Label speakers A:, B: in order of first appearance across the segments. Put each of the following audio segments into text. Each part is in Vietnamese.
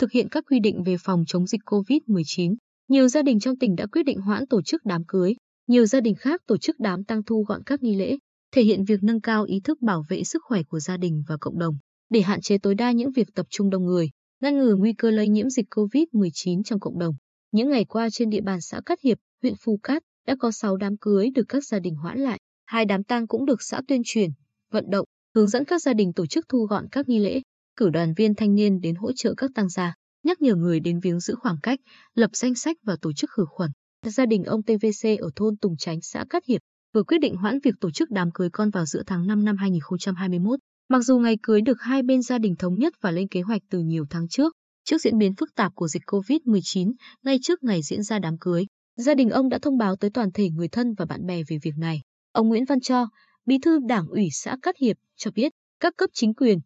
A: thực hiện các quy định về phòng chống dịch COVID-19. Nhiều gia đình trong tỉnh đã quyết định hoãn tổ chức đám cưới, nhiều gia đình khác tổ chức đám tang thu gọn các nghi lễ, thể hiện việc nâng cao ý thức bảo vệ sức khỏe của gia đình và cộng đồng để hạn chế tối đa những việc tập trung đông người, ngăn ngừa nguy cơ lây nhiễm dịch COVID-19 trong cộng đồng. Những ngày qua trên địa bàn xã Cát Hiệp, huyện Phù Cát đã có 6 đám cưới được các gia đình hoãn lại, hai đám tang cũng được xã tuyên truyền, vận động, hướng dẫn các gia đình tổ chức thu gọn các nghi lễ, cử đoàn viên thanh niên đến hỗ trợ các tăng gia, nhắc nhở người đến viếng giữ khoảng cách, lập danh sách và tổ chức khử khuẩn. Gia đình ông TVC ở thôn Tùng Chánh, xã Cát Hiệp vừa quyết định hoãn việc tổ chức đám cưới con vào giữa tháng 5 năm 2021. Mặc dù ngày cưới được hai bên gia đình thống nhất và lên kế hoạch từ nhiều tháng trước, trước diễn biến phức tạp của dịch COVID-19, ngay trước ngày diễn ra đám cưới, gia đình ông đã thông báo tới toàn thể người thân và bạn bè về việc này. Ông Nguyễn Văn Cho, bí thư đảng ủy xã Cát Hiệp, cho biết các cấp chính quyền,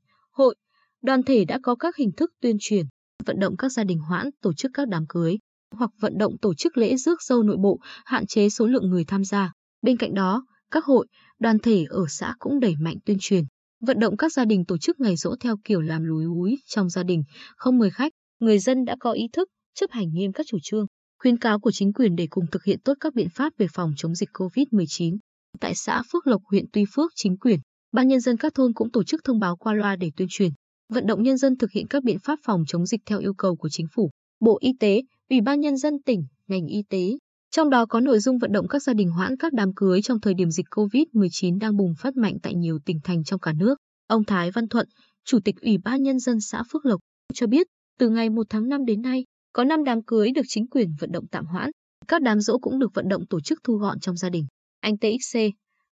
A: đoàn thể đã có các hình thức tuyên truyền, vận động các gia đình hoãn tổ chức các đám cưới, hoặc vận động tổ chức lễ rước dâu nội bộ, hạn chế số lượng người tham gia. Bên cạnh đó, các hội, đoàn thể ở xã cũng đẩy mạnh tuyên truyền, vận động các gia đình tổ chức ngày rỗ theo kiểu làm lúi úi trong gia đình, không mời khách. Người dân đã có ý thức, chấp hành nghiêm các chủ trương, khuyến cáo của chính quyền để cùng thực hiện tốt các biện pháp về phòng chống dịch COVID-19. Tại xã Phước Lộc, huyện Tuy Phước, chính quyền, ban nhân dân các thôn cũng tổ chức thông báo qua loa để tuyên truyền, vận động nhân dân thực hiện các biện pháp phòng chống dịch theo yêu cầu của chính phủ, Bộ Y tế, Ủy ban nhân dân tỉnh, ngành y tế. Trong đó có nội dung vận động các gia đình hoãn các đám cưới trong thời điểm dịch COVID-19 đang bùng phát mạnh tại nhiều tỉnh thành trong cả nước. Ông Thái Văn Thuận, Chủ tịch Ủy ban Nhân dân xã Phước Lộc, cho biết từ ngày 1 tháng 5 đến nay, có 5 đám cưới được chính quyền vận động tạm hoãn. Các đám dỗ cũng được vận động tổ chức thu gọn trong gia đình. Anh TXC,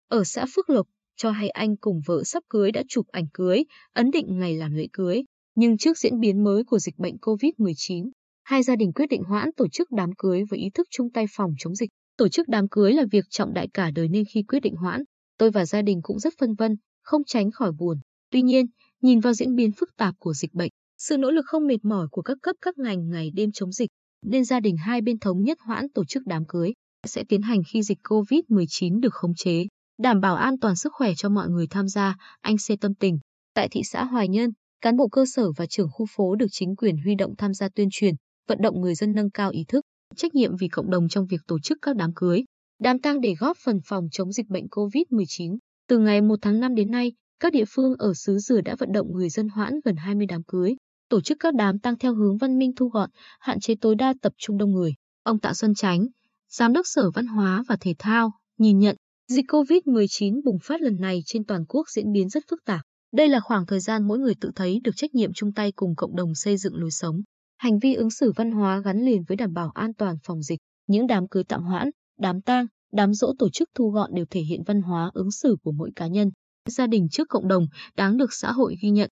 A: ở xã Phước Lộc, cho hay anh cùng vợ sắp cưới đã chụp ảnh cưới, ấn định ngày làm lễ cưới. Nhưng trước diễn biến mới của dịch bệnh COVID-19, hai gia đình quyết định hoãn tổ chức đám cưới với ý thức chung tay phòng chống dịch. Tổ chức đám cưới là việc trọng đại cả đời nên khi quyết định hoãn, tôi và gia đình cũng rất phân vân, không tránh khỏi buồn. Tuy nhiên, nhìn vào diễn biến phức tạp của dịch bệnh, sự nỗ lực không mệt mỏi của các cấp các ngành ngày đêm chống dịch, nên gia đình hai bên thống nhất hoãn tổ chức đám cưới sẽ tiến hành khi dịch COVID-19 được khống chế, đảm bảo an toàn sức khỏe cho mọi người tham gia, anh C tâm tình. Tại thị xã Hoài Nhân, cán bộ cơ sở và trưởng khu phố được chính quyền huy động tham gia tuyên truyền, vận động người dân nâng cao ý thức, trách nhiệm vì cộng đồng trong việc tổ chức các đám cưới, đám tang để góp phần phòng chống dịch bệnh COVID-19. Từ ngày 1 tháng 5 đến nay, các địa phương ở xứ Dừa đã vận động người dân hoãn gần 20 đám cưới, tổ chức các đám tang theo hướng văn minh thu gọn, hạn chế tối đa tập trung đông người. Ông Tạ Xuân Chánh, Giám đốc Sở Văn hóa và Thể thao, nhìn nhận dịch COVID-19 bùng phát lần này trên toàn quốc diễn biến rất phức tạp. Đây là khoảng thời gian mỗi người tự thấy được trách nhiệm chung tay cùng cộng đồng xây dựng lối sống. Hành vi ứng xử văn hóa gắn liền với đảm bảo an toàn phòng dịch. Những đám cưới tạm hoãn, đám tang, đám dỗ tổ chức thu gọn đều thể hiện văn hóa ứng xử của mỗi cá nhân, gia đình trước cộng đồng, đáng được xã hội ghi nhận.